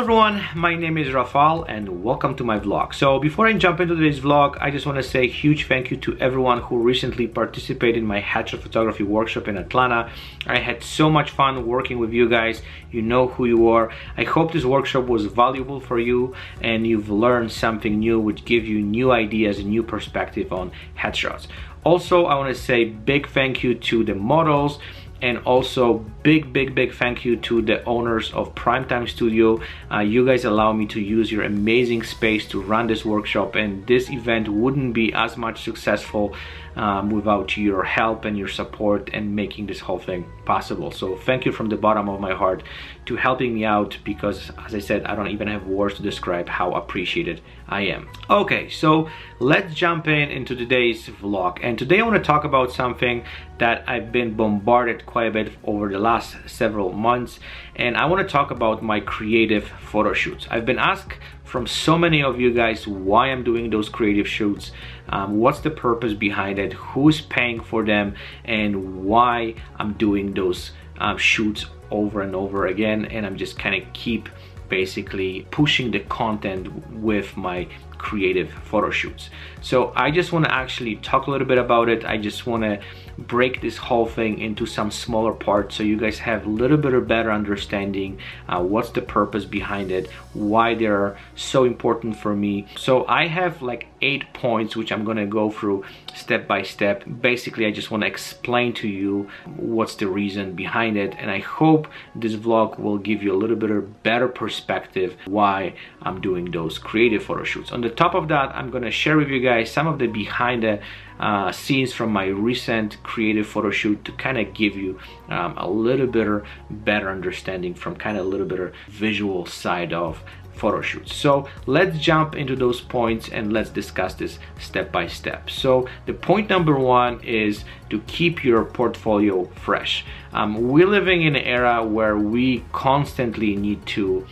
Hello everyone, my name is Rafal and welcome to my vlog. So before I jump into today's vlog, I just want to say huge thank you to everyone who recently participated in my headshot photography workshop in Atlanta. I had so much fun working with you guys. You know who you are. I hope this workshop was valuable for you and you've learned something new which give you new ideas and new perspective on headshots. Also, I want to say big thank you to the models and also big big big thank you to the owners of primetime studio. Uh, you guys allow me to use your amazing space to run this workshop and this event wouldn't be as much successful um, without your help and your support and making this whole thing possible. So thank you from the bottom of my heart to helping me out because as I said I don't even have words to describe how appreciated I am. Okay so let's jump in into today's vlog. And today I want to talk about something that I've been bombarded quite a bit over the last several months and I want to talk about my creative photo shoots I've been asked from so many of you guys why I'm doing those creative shoots, um, what's the purpose behind it, who's paying for them, and why I'm doing those um, shoots over and over again. And I'm just kind of keep basically pushing the content with my creative photo shoots. So I just want to actually talk a little bit about it. I just want to break this whole thing into some smaller parts so you guys have a little bit of better understanding uh, what's the purpose behind it, why they're so important for me. So I have like eight points which I'm gonna go through step by step. Basically, I just want to explain to you what's the reason behind it and I hope this vlog will give you a little bit of better perspective why I'm doing those creative photo shoots. On the top of that, I'm gonna share with you guys some of the behind the uh, scenes from my recent creative photo shoot to kind of give you um, a little bit better understanding from kind of a little bit visual side of photo shoots. So let's jump into those points and let's discuss this step by step. So the point number one is to keep your portfolio fresh. Um, we're living in an era where we constantly need to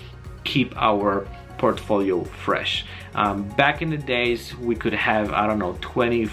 keep our portfolio fresh. Um, back in the days, we could have, I don't know, 20,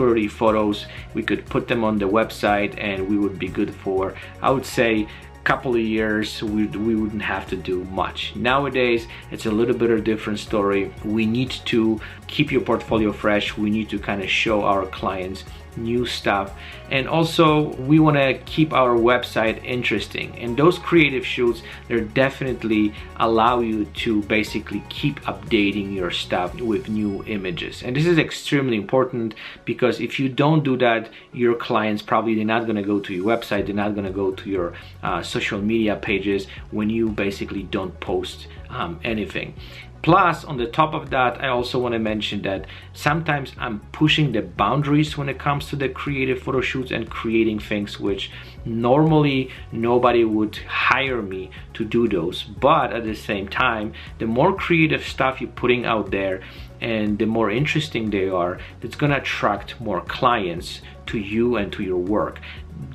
30 photos. We could put them on the website and we would be good for, I would say, couple of years we, we wouldn't have to do much. Nowadays it's a little bit of a different story. We need to keep your portfolio fresh. We need to kind of show our clients new stuff. And also we want to keep our website interesting. And those creative shoots they definitely allow you to basically keep updating your stuff with new images. And this is extremely important because if you don't do that your clients probably they're not going to go to your website they're not going to go to your uh, social media pages when you basically don't post um, anything Plus, on the top of that, I also want to mention that sometimes I'm pushing the boundaries when it comes to the creative photo shoots and creating things which normally nobody would hire me to do those. But at the same time, the more creative stuff you're putting out there and the more interesting they are, it's gonna attract more clients to you and to your work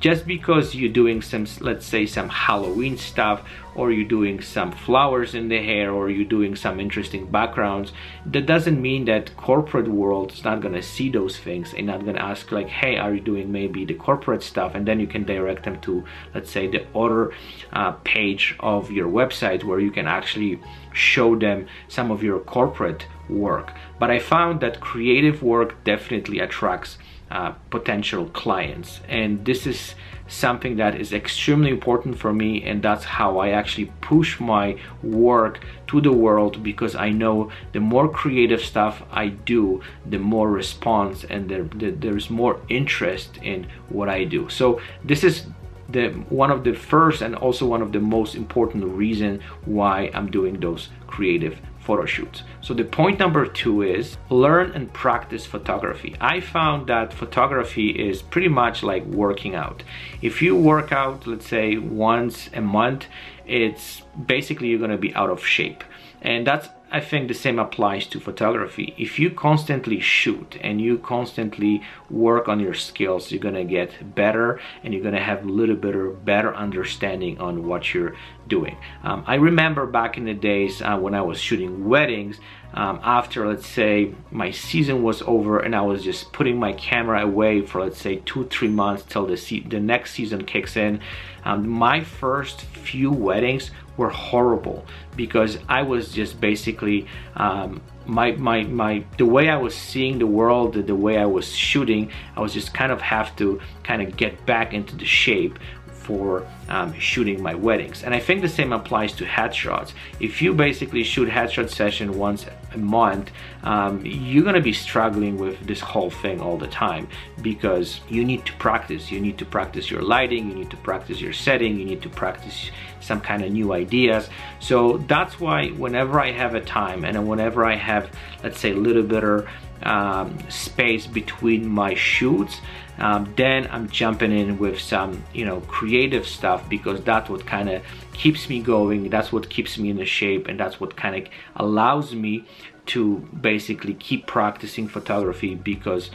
just because you're doing some let's say some Halloween stuff or you're doing some flowers in the hair or you're doing some interesting backgrounds that doesn't mean that corporate world is not gonna see those things and not gonna ask like hey are you doing maybe the corporate stuff and then you can direct them to let's say the other uh, page of your website where you can actually show them some of your corporate work. But I found that creative work definitely attracts uh, potential clients. And this is something that is extremely important for me and that's how I actually push my work to the world because I know the more creative stuff I do the more response and there, there's more interest in what I do. So this is the one of the first and also one of the most important reason why I'm doing those creative photo shoots. So the point number two is learn and practice photography. I found that photography is pretty much like working out. If you work out, let's say once a month, it's basically you're gonna be out of shape. And that's I think the same applies to photography. If you constantly shoot and you constantly work on your skills, you're gonna get better and you're gonna have a little bit of better understanding on what you're doing. Um, I remember back in the days uh, when I was shooting weddings, um, after let's say my season was over and I was just putting my camera away for let's say two, three months till the, the next season kicks in. Um, my first few weddings were horrible because I was just basically um, my my my the way I was seeing the world, the way I was shooting, I was just kind of have to kind of get back into the shape for um, shooting my weddings. And I think the same applies to headshots. If you basically shoot headshot session once a month, um, you're gonna be struggling with this whole thing all the time because you need to practice. You need to practice your lighting, you need to practice your setting, you need to practice some kind of new ideas. So that's why whenever I have a time and whenever I have, let's say, a little of um, space between my shoots, um, then I'm jumping in with some, you know, creative stuff because that's what kind of keeps me going. That's what keeps me in the shape and that's what kind of allows me to basically keep practicing photography because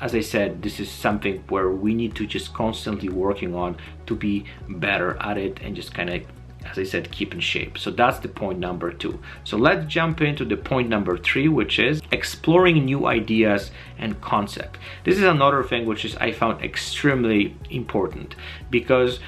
as I said, this is something where we need to just constantly working on to be better at it and just kind of as I said, keep in shape. So that's the point number two. So let's jump into the point number three, which is exploring new ideas and concept. This is another thing which is I found extremely important because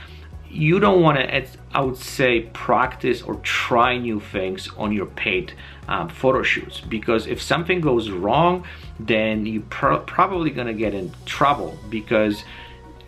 you don't want to, I would say, practice or try new things on your paid um, photo shoots because if something goes wrong, then you're pro probably gonna get in trouble because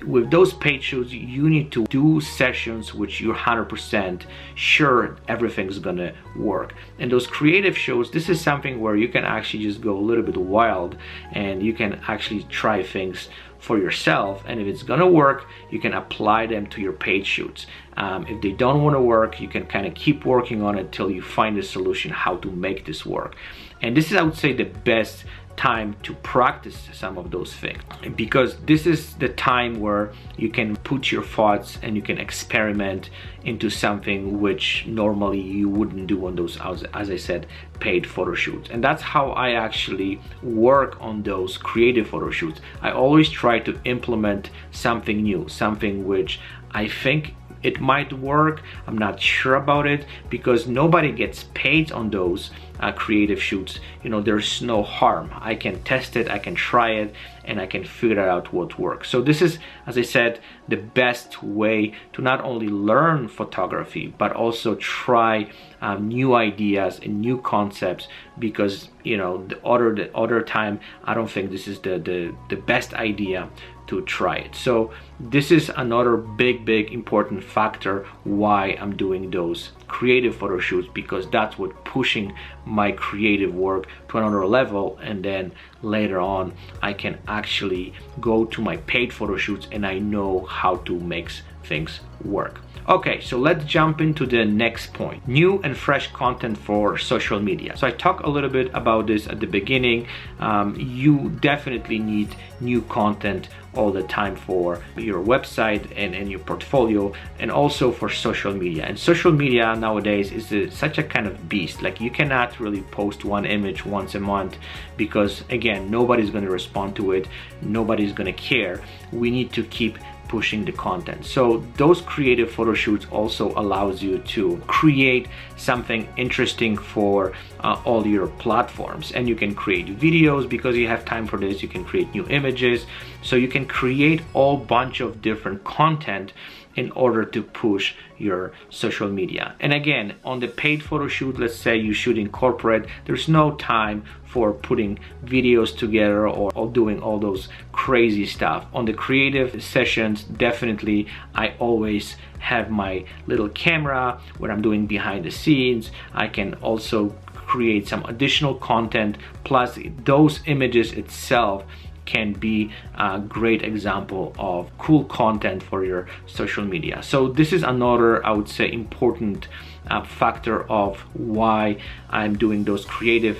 with those paid shoots you need to do sessions which you're 100% sure everything's gonna work. And those creative shows this is something where you can actually just go a little bit wild and you can actually try things for yourself. And if it's gonna work you can apply them to your paid shoots. Um, if they don't want to work you can kind of keep working on it till you find a solution how to make this work. And this is I would say the best time to practice some of those things. Because this is the time where you can put your thoughts and you can experiment into something which normally you wouldn't do on those as, I said paid photo shoots. And that's how I actually work on those creative photo shoots. I always try to implement something new something which I think it might work. I'm not sure about it because nobody gets paid on those uh, creative shoots. You know there's no harm. I can test it i can try it and i can figure out what works. So this is as i said the best way to not only learn photography but also try um, new ideas and new concepts because you know the other the other time i don't think this is the the, the best idea to try it. So this is another big, big important factor why I'm doing those creative photo shoots because that's what pushing my creative work to another level and then later on I can actually go to my paid photo shoots and I know how to make things work. Okay, so let's jump into the next point. New and fresh content for social media. So I talked a little bit about this at the beginning. Um, you definitely need new content all the time for your website and, and your portfolio and also for social media. And social media nowadays is a, such a kind of beast. Like you cannot really post one image once a month because again, nobody's gonna respond to it. Nobody's gonna care. We need to keep pushing the content. So those creative photo shoots also allows you to create something interesting for uh, all your platforms. And you can create videos because you have time for this. You can create new images. So you can create all bunch of different content in order to push your social media. And again, on the paid photo shoot, let's say you shoot in corporate, there's no time for putting videos together or, or doing all those crazy stuff. On the creative sessions, definitely I always have my little camera where I'm doing behind the scenes. I can also create some additional content plus those images itself can be a great example of cool content for your social media. So this is another, I would say, important uh, factor of why I'm doing those creative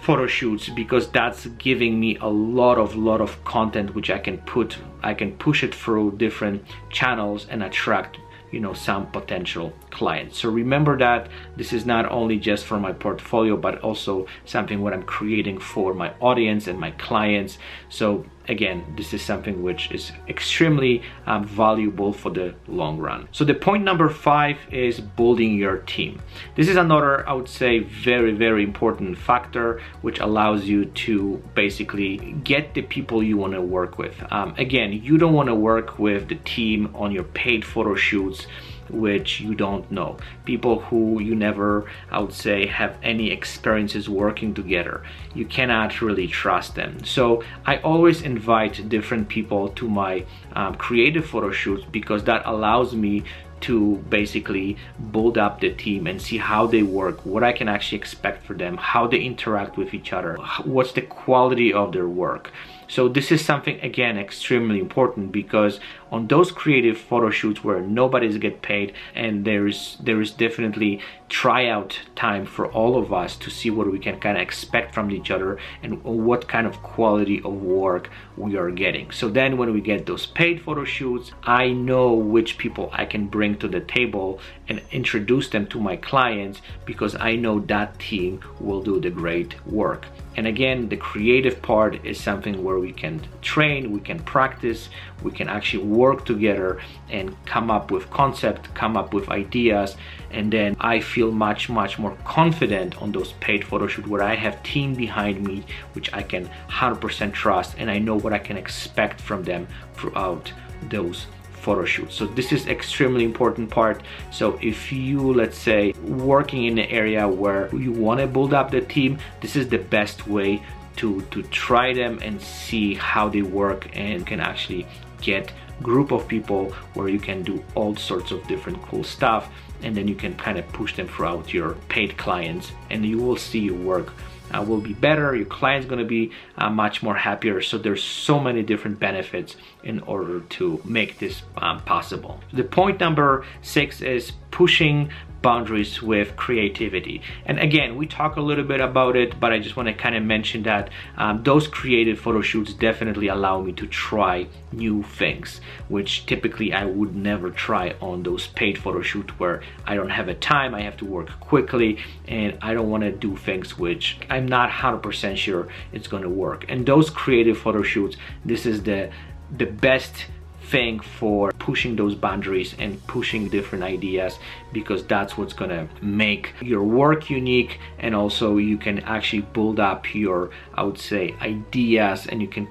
photo shoots because that's giving me a lot of lot of content which I can put I can push it through different channels and attract you know some potential clients. So remember that this is not only just for my portfolio but also something what i'm creating for my audience and my clients. So again this is something which is extremely um, valuable for the long run. So the point number five is building your team. This is another i would say very very important factor which allows you to basically get the people you want to work with. Um, again you don't want to work with the team on your paid photo shoots which you don't know people who you never i would say have any experiences working together you cannot really trust them so i always invite different people to my um, creative photo shoots because that allows me to basically build up the team and see how they work, what I can actually expect for them, how they interact with each other, what's the quality of their work. So this is something again extremely important because on those creative photo shoots where nobody's get paid and there is there is definitely tryout time for all of us to see what we can kind of expect from each other and what kind of quality of work we are getting. So then when we get those paid photo shoots, I know which people I can bring to the table and introduce them to my clients because I know that team will do the great work. And again, the creative part is something where we can train, we can practice, we can actually work together and come up with concept, come up with ideas. And then I feel much, much more confident on those paid photo shoot where I have team behind me, which I can 100% trust. And I know what I can expect from them throughout those photo shoot. So this is extremely important part. So if you, let's say, working in an area where you want to build up the team, this is the best way to, to try them and see how they work and can actually get group of people where you can do all sorts of different cool stuff and then you can kind of push them throughout your paid clients and you will see your work uh, will be better your client's going to be uh, much more happier. So there's so many different benefits in order to make this um, possible. The point number six is pushing boundaries with creativity. And again, we talk a little bit about it, but I just want to kind of mention that um, those creative photo shoots definitely allow me to try new things, which typically I would never try on those paid photo shoots where I don't have a time, I have to work quickly, and I don't want to do things which I'm not 100% sure it's going to work. And those creative photo shoots, this is the the best thing for pushing those boundaries and pushing different ideas because that's what's gonna make your work unique and also you can actually build up your I would say ideas and you can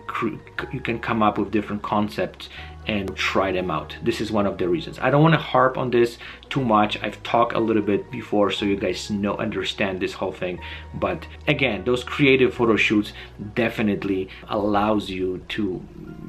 you can come up with different concepts and try them out. This is one of the reasons. I don't want to harp on this too much. I've talked a little bit before so you guys know understand this whole thing. But again, those creative photo shoots definitely allows you to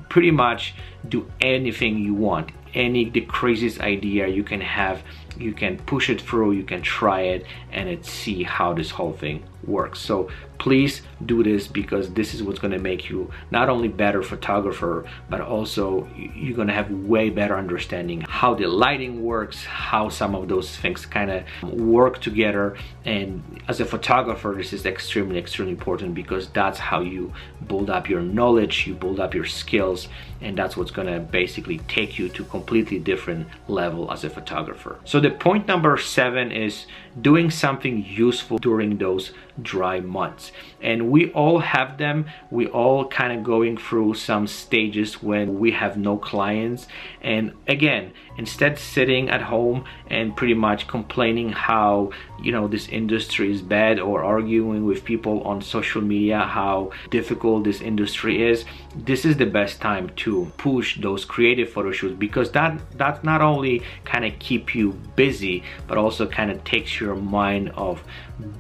pretty much do anything you want. Any the craziest idea you can have, you can push it through, you can try it and it see how this whole thing works. So please do this because this is what's going to make you not only better photographer but also you're going to have way better understanding how the lighting works how some of those things kind of work together and as a photographer this is extremely extremely important because that's how you build up your knowledge you build up your skills and that's what's going to basically take you to completely different level as a photographer so the point number seven is doing something useful during those dry months. And we all have them. We all kind of going through some stages when we have no clients. And again instead sitting at home and pretty much complaining how you know this industry is bad or arguing with people on social media how difficult this industry is this is the best time to push those creative photo shoots because that that not only kind of keep you busy but also kind of takes your mind of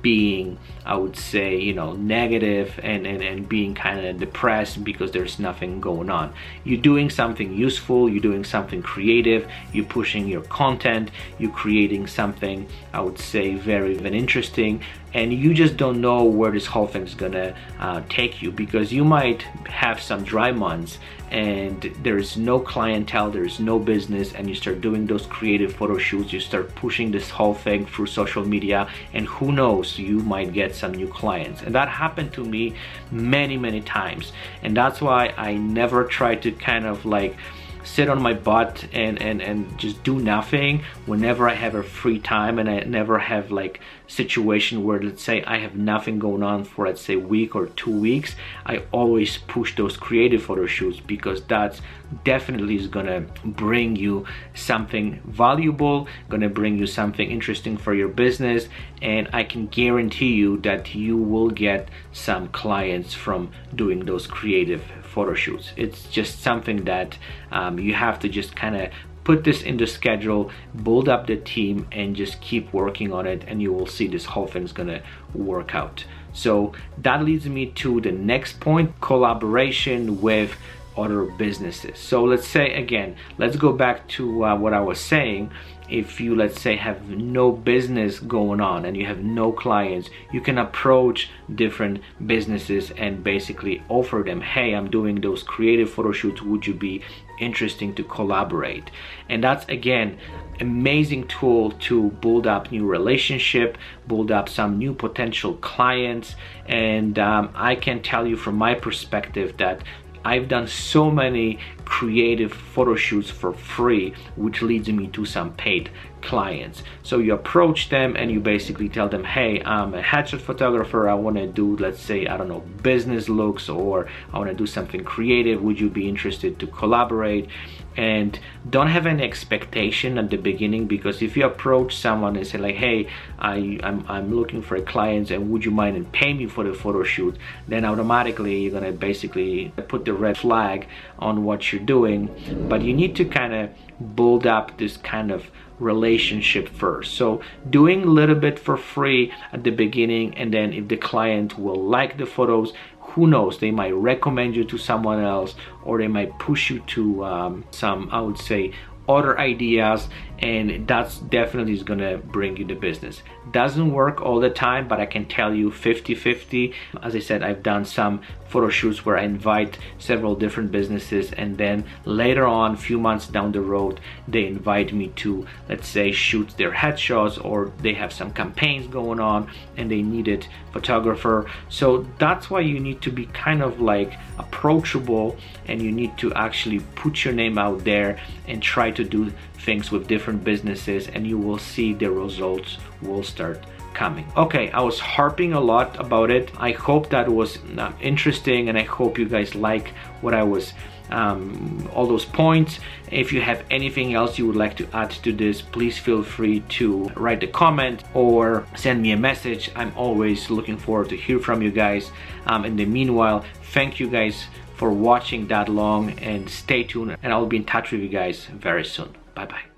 being i would say you know negative and and, and being kind of depressed because there's nothing going on. You're doing something useful you're doing something creative you're pushing your content you're creating something i would say very, very interesting and you just don't know where this whole thing is gonna uh, take you because you might have some dry months and there's no clientele there's no business and you start doing those creative photo shoots you start pushing this whole thing through social media and who knows you might get some new clients. And that happened to me many many times. And that's why I never try to kind of like sit on my butt and, and, and just do nothing whenever I have a free time and I never have like situation where let's say I have nothing going on for let's say week or two weeks I always push those creative photo shoots because that's definitely is gonna bring you something valuable gonna bring you something interesting for your business and I can guarantee you that you will get some clients from doing those creative photo shoots it's just something that um, you have to just kind of put this in the schedule, build up the team, and just keep working on it, and you will see this whole thing is gonna work out. So that leads me to the next point collaboration with other businesses. So let's say again, let's go back to uh, what I was saying. If you, let's say, have no business going on and you have no clients, you can approach different businesses and basically offer them, hey, I'm doing those creative photo shoots. Would you be interesting to collaborate? And that's again, amazing tool to build up new relationship, build up some new potential clients. And um, I can tell you from my perspective that I've done so many creative photo shoots for free, which leads me to some paid clients. So you approach them and you basically tell them, hey, I'm a headshot photographer. I want to do, let's say, I don't know, business looks or I want to do something creative. Would you be interested to collaborate? And don't have any expectation at the beginning because if you approach someone and say like, hey, I, I'm, I'm looking for a client and would you mind and pay me for the photo shoot, then automatically you're gonna basically put the red flag on what you're doing. But you need to kind of build up this kind of relationship first. So doing a little bit for free at the beginning and then if the client will like the photos, who knows, they might recommend you to someone else or they might push you to um, some, I would say, other ideas and that's definitely is gonna bring you the business. Doesn't work all the time but i can tell you 50 50 as i said i've done some photo shoots where i invite several different businesses and then later on a few months down the road they invite me to let's say shoot their headshots or they have some campaigns going on and they needed photographer. So that's why you need to be kind of like approachable and you need to actually put your name out there and try to do things with different businesses and you will see the results will start coming. Okay, I was harping a lot about it. I hope that was uh, interesting and I hope you guys like what I was um, all those points. If you have anything else you would like to add to this, please feel free to write a comment or send me a message. I'm always looking forward to hear from you guys. Um, in the meanwhile, thank you guys for watching that long and stay tuned and I'll be in touch with you guys very soon. 拜拜。